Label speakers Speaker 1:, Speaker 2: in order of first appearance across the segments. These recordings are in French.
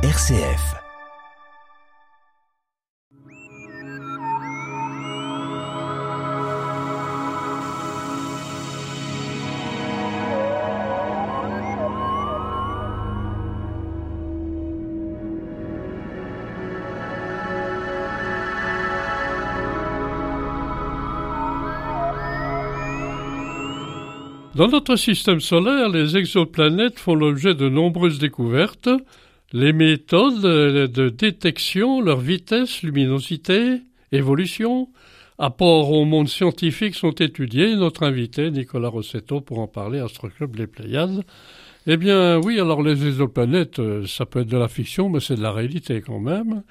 Speaker 1: RCF.
Speaker 2: Dans notre système solaire, les exoplanètes font l'objet de nombreuses découvertes. Les méthodes de détection, leur vitesse, luminosité, évolution, apport au monde scientifique sont étudiés. Notre invité, Nicolas Rossetto, pour en parler, Astroclub Les Pléiades. Eh bien, oui, alors les exoplanètes, euh, ça peut être de la fiction, mais c'est de la réalité quand même.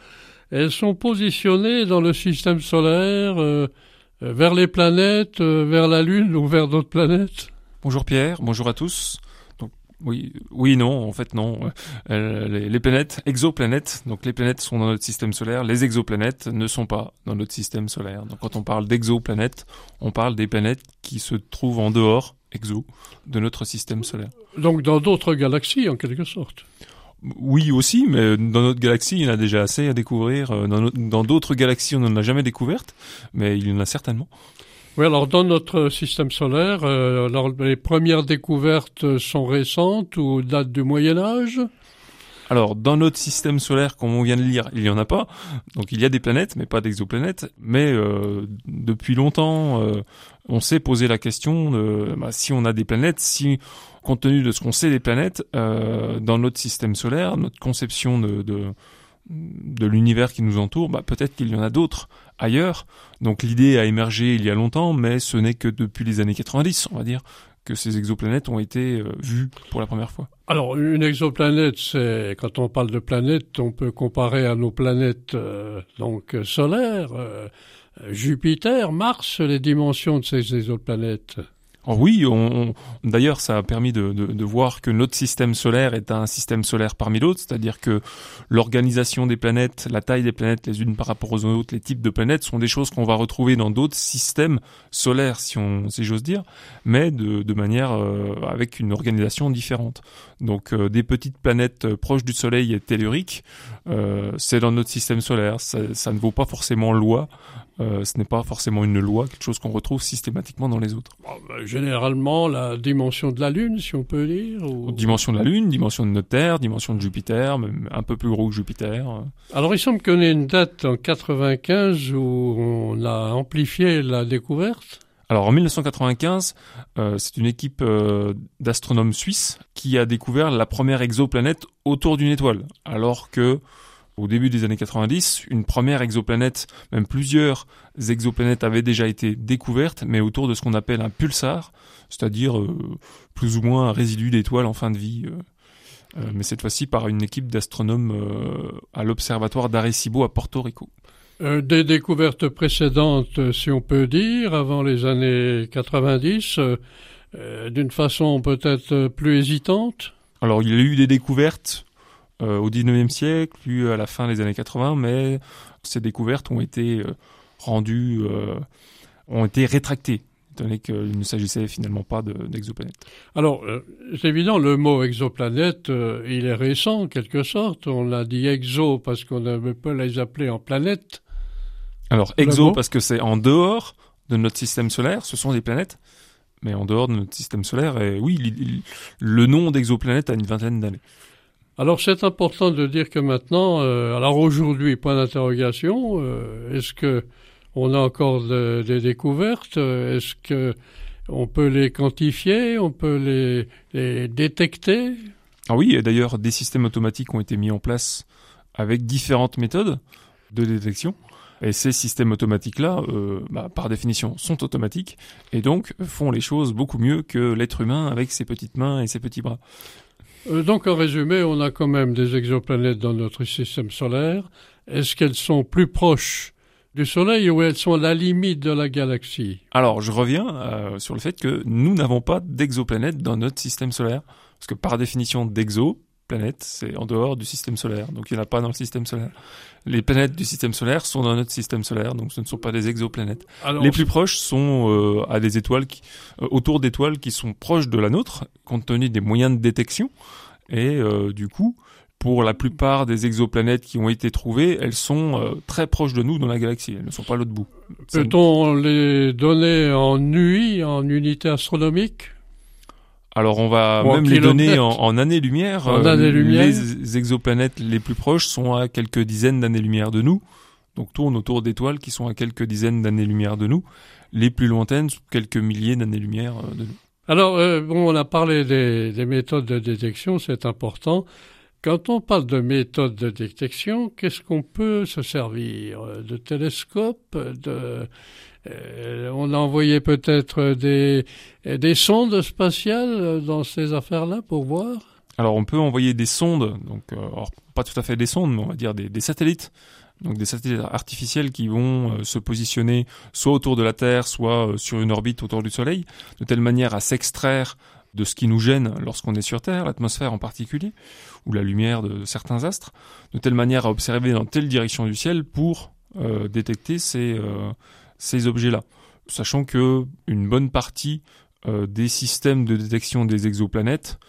Speaker 2: Elles sont positionnées dans le système solaire, euh, euh, vers les planètes, vers la Lune ou vers d'autres planètes
Speaker 3: Bonjour Pierre, bonjour à tous. Oui, oui, non, en fait non. Euh, les, les, planètes, exoplanètes, donc les planètes sont dans notre système solaire, les exoplanètes ne sont pas dans notre système solaire. Donc quand on parle d'exoplanètes, on parle des planètes qui se trouvent en dehors, exo, de notre système solaire.
Speaker 2: Donc dans d'autres galaxies en quelque sorte.
Speaker 3: Oui aussi, mais dans notre galaxie, il y en a déjà assez à découvrir. Euh, dans d'autres galaxies, on n'en a jamais découverte, mais il y en a certainement.
Speaker 2: Oui, alors dans notre système solaire, euh, alors les premières découvertes sont récentes ou datent du Moyen Âge?
Speaker 3: Alors, dans notre système solaire, comme on vient de lire, il y en a pas. Donc, il y a des planètes, mais pas d'exoplanètes. Mais euh, depuis longtemps, euh, on s'est posé la question de bah, si on a des planètes, si compte tenu de ce qu'on sait des planètes euh, dans notre système solaire, notre conception de, de de l'univers qui nous entoure, bah, peut-être qu'il y en a d'autres ailleurs. Donc l'idée a émergé il y a longtemps, mais ce n'est que depuis les années 90, on va dire, que ces exoplanètes ont été euh, vues pour la première fois.
Speaker 2: Alors une exoplanète, c'est quand on parle de planète, on peut comparer à nos planètes euh, donc solaires, euh, Jupiter, Mars, les dimensions de ces exoplanètes.
Speaker 3: Oh oui, on, d'ailleurs, ça a permis de, voir que notre système solaire est un système solaire parmi d'autres, c'est-à-dire que l'organisation des planètes, la taille des planètes les unes par rapport aux autres, les types de planètes sont des choses qu'on va retrouver dans d'autres systèmes solaires, si on, si j'ose dire, mais de, manière euh, avec une organisation différente. Donc, euh, des petites planètes euh, proches du Soleil et telluriques, c'est dans notre système solaire. Ça, ne vaut pas forcément loi. Ce n'est pas forcément une loi, quelque chose qu'on retrouve systématiquement dans les autres.
Speaker 2: Bah, généralement la dimension de la Lune, si on peut dire ou...
Speaker 3: Dimension de la Lune, dimension de notre Terre, dimension de Jupiter, même un peu plus gros que Jupiter.
Speaker 2: Alors il semble qu'on ait une date en 95 où on a amplifié la découverte.
Speaker 3: Alors en 1995, euh, c'est une équipe euh, d'astronomes suisses qui a découvert la première exoplanète autour d'une étoile, alors que au début des années 90, une première exoplanète, même plusieurs exoplanètes avaient déjà été découvertes, mais autour de ce qu'on appelle un pulsar, c'est-à-dire euh, plus ou moins un résidu d'étoiles en fin de vie. Euh, euh, mais cette fois-ci par une équipe d'astronomes euh, à l'observatoire d'Arecibo à Porto Rico.
Speaker 2: Euh, des découvertes précédentes, si on peut dire, avant les années 90, d'une façon peut-être plus hésitante?
Speaker 3: Alors il y a eu des découvertes au 19e siècle, puis à la fin des années 80, mais ces découvertes ont été euh, rendues, euh, ont été rétractées étant donné qu'il ne s'agissait finalement pas d'exoplanètes.
Speaker 2: Alors, euh, c'est évident, le mot exoplanète, euh, il est récent en quelque sorte. On l'a dit exo parce qu'on ne peut les appeler en planète.
Speaker 3: Alors, exo parce que c'est en dehors de notre système solaire, ce sont des planètes, mais en dehors de notre système solaire, et oui, le nom d'exoplanète a une vingtaine d'années.
Speaker 2: Alors c'est important de dire que maintenant, euh, alors aujourd'hui, point d'interrogation, euh, est-ce que on a encore de, des découvertes Est-ce que on peut les quantifier On peut les, détecter?
Speaker 3: Ah oui, et d'ailleurs des systèmes automatiques ont été mis en place avec différentes méthodes de détection. Et ces systèmes automatiques-là, euh, bah, par définition, sont automatiques et donc font les choses beaucoup mieux que l'être humain avec ses petites mains et ses petits bras.
Speaker 2: Euh, donc en résumé, on a quand même des exoplanètes dans notre système solaire. Est-ce qu'elles sont plus proches du Soleil ou elles sont à la limite de la galaxie?
Speaker 3: Alors je reviens euh, sur le fait que nous n'avons pas d'exoplanètes dans notre système solaire. Parce que par définition d'exo, planète, c'est en dehors du système solaire, donc il n'y en a pas dans le système solaire. Les planètes du système solaire sont dans notre système solaire, donc ce ne sont pas des exoplanètes. Alors, les plus proches sont euh, à des étoiles qui, euh, autour d'étoiles qui sont proches de la nôtre, compte tenu des moyens de détection. Et du coup, pour la plupart des exoplanètes qui ont été trouvées, elles sont très proches de nous dans la galaxie. Elles ne sont pas l'autre bout.
Speaker 2: Peut-on les donner en UI, en unité astronomique?
Speaker 3: Alors on va même les donner en, années-lumière.
Speaker 2: En années-lumière.
Speaker 3: Les exoplanètes les plus proches sont à quelques dizaines d'années-lumière de nous donc tourne autour d'étoiles qui sont à quelques dizaines d'années-lumière de nous, les plus lointaines, quelques milliers d'années-lumière euh, de nous.
Speaker 2: Alors, euh, bon, on a parlé des, méthodes de détection, c'est important. Quand on parle de méthodes de détection, qu'est-ce qu'on peut se servir? De télescopes euh, On a envoyé peut-être des, des sondes spatiales dans ces affaires-là pour voir?
Speaker 3: Alors, on peut envoyer des sondes, donc pas tout à fait des sondes, mais on va dire des satellites. Donc des satellites artificiels qui vont euh, se positionner soit autour de la Terre, soit euh, sur une orbite autour du Soleil, de telle manière à s'extraire de ce qui nous gêne lorsqu'on est sur Terre, l'atmosphère en particulier, ou la lumière de certains astres, de telle manière à observer dans telle direction du ciel pour euh, détecter ces, ces objets-là. Sachant que une bonne partie des systèmes de détection des exoplanètes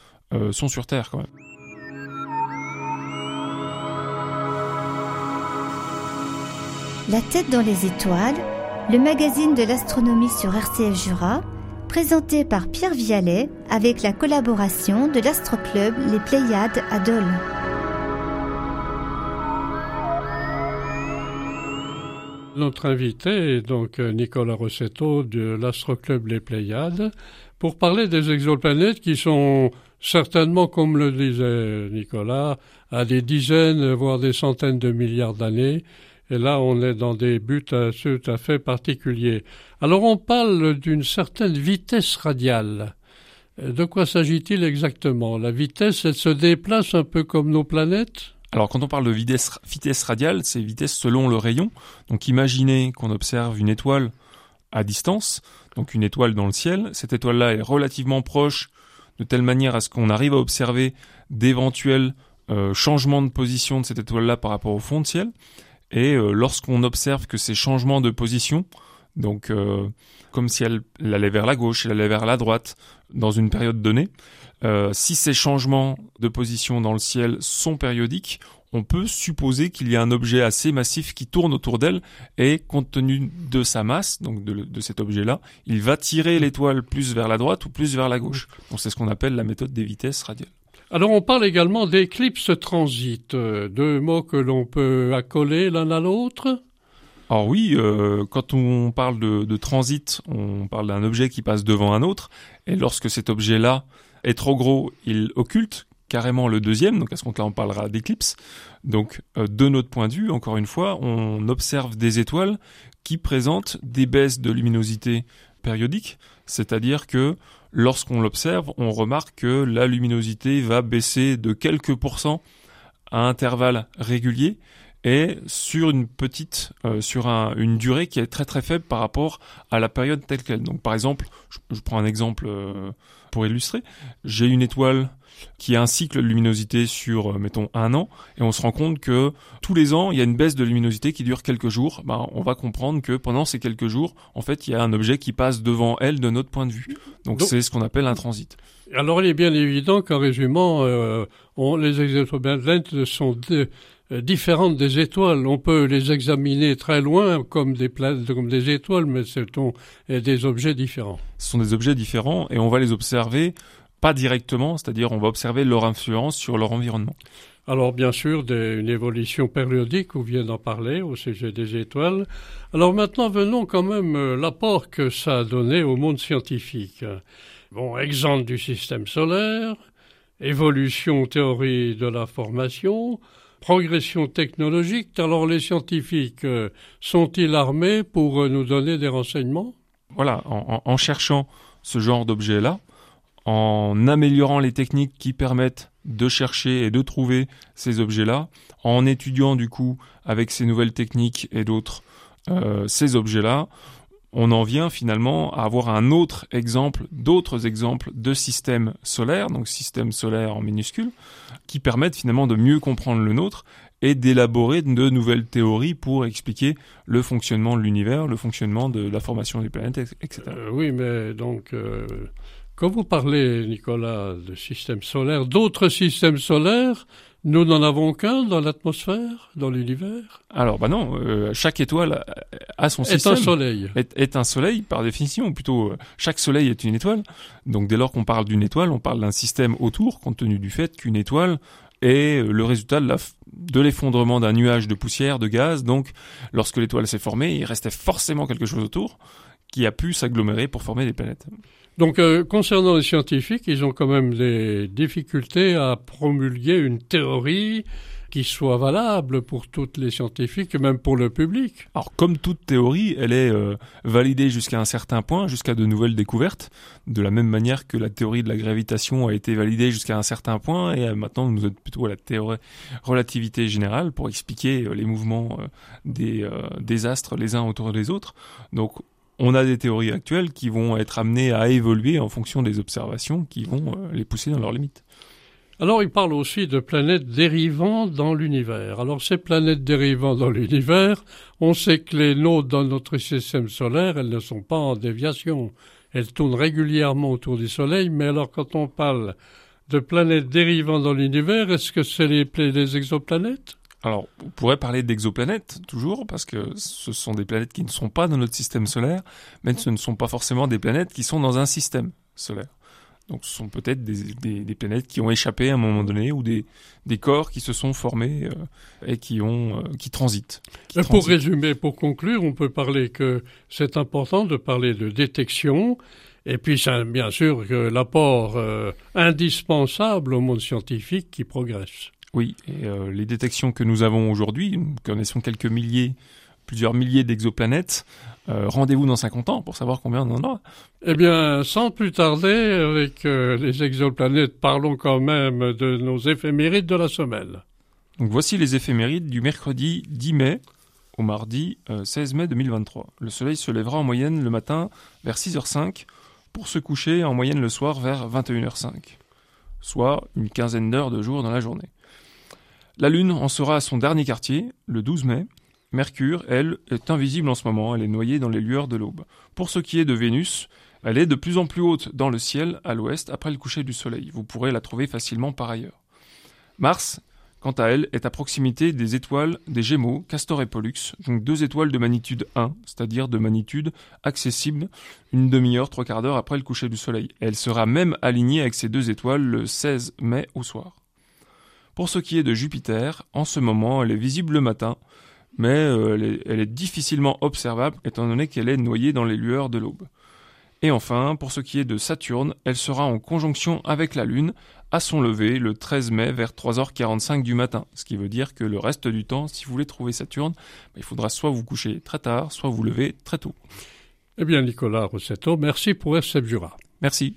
Speaker 3: sont sur Terre quand même.
Speaker 1: La tête dans les étoiles, le magazine de l'astronomie sur RCF Jura, présenté par Pierre Vialet avec la collaboration de l'astroclub Les Pléiades à Dole.
Speaker 2: Notre invité est donc Nicolas Rossetto de l'astroclub Les Pléiades pour parler des exoplanètes qui sont certainement, comme le disait Nicolas, à des dizaines, voire des centaines de milliards d'années et là, on est dans des buts tout à fait particuliers. Alors, on parle d'une certaine vitesse radiale. Euh, de quoi s'agit-il exactement? La vitesse, elle se déplace un peu comme nos planètes?
Speaker 3: Alors quand on parle de vitesse, vitesse radiale, c'est vitesse selon le rayon. Donc imaginez qu'on observe une étoile à distance, donc une étoile dans le ciel. Cette étoile-là est relativement proche de telle manière à ce qu'on arrive à observer d'éventuels euh, changements de position de cette étoile-là par rapport au fond de ciel. Et euh, lorsqu'on observe que ces changements de position, donc euh, comme si elle, allait vers la gauche, elle allait vers la droite dans une période donnée, euh, si ces changements de position dans le ciel sont périodiques, on peut supposer qu'il y a un objet assez massif qui tourne autour d'elle et compte tenu de sa masse, donc de, de cet objet-là, il va tirer l'étoile plus vers la droite ou plus vers la gauche. Donc c'est ce qu'on appelle la méthode des vitesses radiales.
Speaker 2: Alors on parle également d'éclipse transit, euh, deux mots que l'on peut accoler l'un à l'autre.
Speaker 3: Alors oui, euh, quand on parle de, transit, on parle d'un objet qui passe devant un autre, et lorsque cet objet-là est trop gros, il occulte carrément le deuxième, donc à ce compte-là on parlera d'éclipse. Donc euh, de notre point de vue, encore une fois, on observe des étoiles qui présentent des baisses de luminosité périodiques, c'est-à-dire que lorsqu'on l'observe, on remarque que la luminosité va baisser de quelques pourcents à intervalles réguliers et sur une petite, euh, sur une durée qui est très très faible par rapport à la période telle qu'elle. Donc par exemple, je, prends un exemple euh, pour illustrer, j'ai une étoile qui a un cycle de luminosité sur, euh, mettons, un an, et on se rend compte que tous les ans, il y a une baisse de luminosité qui dure quelques jours, ben, on va comprendre que pendant ces quelques jours, en fait, il y a un objet qui passe devant elle de notre point de vue. Donc c'est ce qu'on appelle un transit.
Speaker 2: Alors il est bien évident qu'en résumant, euh, on, les exoplanètes sont euh, différentes des étoiles. On peut les examiner très loin comme des, comme des étoiles, mais ce sont des objets différents.
Speaker 3: Ce sont des objets différents et on va les observer pas directement, c'est-à-dire on va observer leur influence sur leur environnement.
Speaker 2: Alors bien sûr, une évolution périodique, vous venez d'en parler au sujet des étoiles. Alors maintenant, venons quand même euh, l'apport que ça a donné au monde scientifique. Bon, exemple du système solaire, évolution théorie de la formation, progression technologique. Alors les scientifiques euh, sont-ils armés pour euh, nous donner des renseignements?
Speaker 3: Voilà, en cherchant ce genre d'objet-là, en améliorant les techniques qui permettent de chercher et de trouver ces objets-là, en étudiant du coup avec ces nouvelles techniques et d'autres euh, ces objets-là, on en vient finalement à avoir un autre exemple, d'autres exemples de systèmes solaires, donc systèmes solaires en minuscules, qui permettent finalement de mieux comprendre le nôtre et d'élaborer de nouvelles théories pour expliquer le fonctionnement de l'univers, le fonctionnement de la formation des planètes, etc.
Speaker 2: Euh, oui, mais donc euh, Quand vous parlez, Nicolas, de système solaire, d'autres systèmes solaires, nous n'en avons qu'un dans l'atmosphère, dans l'univers?
Speaker 3: Alors, bah non, euh, chaque étoile a son système.
Speaker 2: Est un soleil.
Speaker 3: Est, un soleil, par définition, ou plutôt, euh, chaque soleil est une étoile. Donc, dès lors qu'on parle d'une étoile, on parle d'un système autour, compte tenu du fait qu'une étoile est le résultat de l'effondrement d'un nuage de poussière, de gaz. Donc, lorsque l'étoile s'est formée, il restait forcément quelque chose autour qui a pu s'agglomérer pour former des planètes.
Speaker 2: Donc, euh, concernant les scientifiques, ils ont quand même des difficultés à promulguer une théorie qui soit valable pour tous les scientifiques et même pour le public.
Speaker 3: Alors, comme toute théorie, elle est euh, validée jusqu'à un certain point, jusqu'à de nouvelles découvertes, de la même manière que la théorie de la gravitation a été validée jusqu'à un certain point, et euh, maintenant nous sommes plutôt à la théorie relativité générale pour expliquer les mouvements des, des astres les uns autour des autres. Donc, on a des théories actuelles qui vont être amenées à évoluer en fonction des observations qui vont euh, les pousser dans leurs limites.
Speaker 2: Alors il parle aussi de planètes dérivant dans l'univers. Alors ces planètes dérivant dans l'univers, on sait que les nôtres dans notre système solaire, elles ne sont pas en déviation. Elles tournent régulièrement autour du Soleil, mais alors quand on parle de planètes dérivant dans l'univers, est-ce que c'est les, les exoplanètes?
Speaker 3: Alors, on pourrait parler d'exoplanètes, toujours, parce que ce sont des planètes qui ne sont pas dans notre système solaire, mais ce ne sont pas forcément des planètes qui sont dans un système solaire. Donc ce sont peut-être des, planètes qui ont échappé à un moment donné, ou des, corps qui se sont formés euh, et qui, ont, euh, qui transitent.
Speaker 2: Pour résumer, pour conclure, on peut parler que c'est important de parler de détection, et puis c'est bien sûr que l'apport euh, indispensable au monde scientifique qui progresse.
Speaker 3: Oui, et euh, les détections que nous avons aujourd'hui, nous connaissons quelques milliers, plusieurs milliers d'exoplanètes. Euh, rendez-vous dans 50 ans pour savoir combien on en a?
Speaker 2: Eh bien, sans plus tarder, avec euh, les exoplanètes, parlons quand même de nos éphémérides de la semaine.
Speaker 3: Donc voici les éphémérides du mercredi 10 mai au mardi 16 mai 2023. Le soleil se lèvera en moyenne le matin vers 6h05 pour se coucher en moyenne le soir vers 21h05, soit une quinzaine d'heures de jour dans la journée. La Lune en sera à son dernier quartier, le 12 mai. Mercure, elle, est invisible en ce moment, elle est noyée dans les lueurs de l'aube. Pour ce qui est de Vénus, elle est de plus en plus haute dans le ciel à l'ouest après le coucher du Soleil. Vous pourrez la trouver facilement par ailleurs. Mars, quant à elle, est à proximité des étoiles des Gémeaux, Castor et Pollux, donc deux étoiles de magnitude 1, c'est-à-dire de magnitude accessible une demi-heure, trois quarts d'heure après le coucher du Soleil. Elle sera même alignée avec ces deux étoiles le 16 mai au soir. Pour ce qui est de Jupiter, en ce moment, elle est visible le matin, mais euh, elle, est, difficilement observable étant donné qu'elle est noyée dans les lueurs de l'aube. Et enfin, pour ce qui est de Saturne, elle sera en conjonction avec la Lune à son lever le 13 mai vers 3h45 du matin. Ce qui veut dire que le reste du temps, si vous voulez trouver Saturne, bah, il faudra soit vous coucher très tard, soit vous lever très tôt.
Speaker 2: Eh bien, Nicolas Rossetto, merci pour RCF Jura.
Speaker 3: Merci.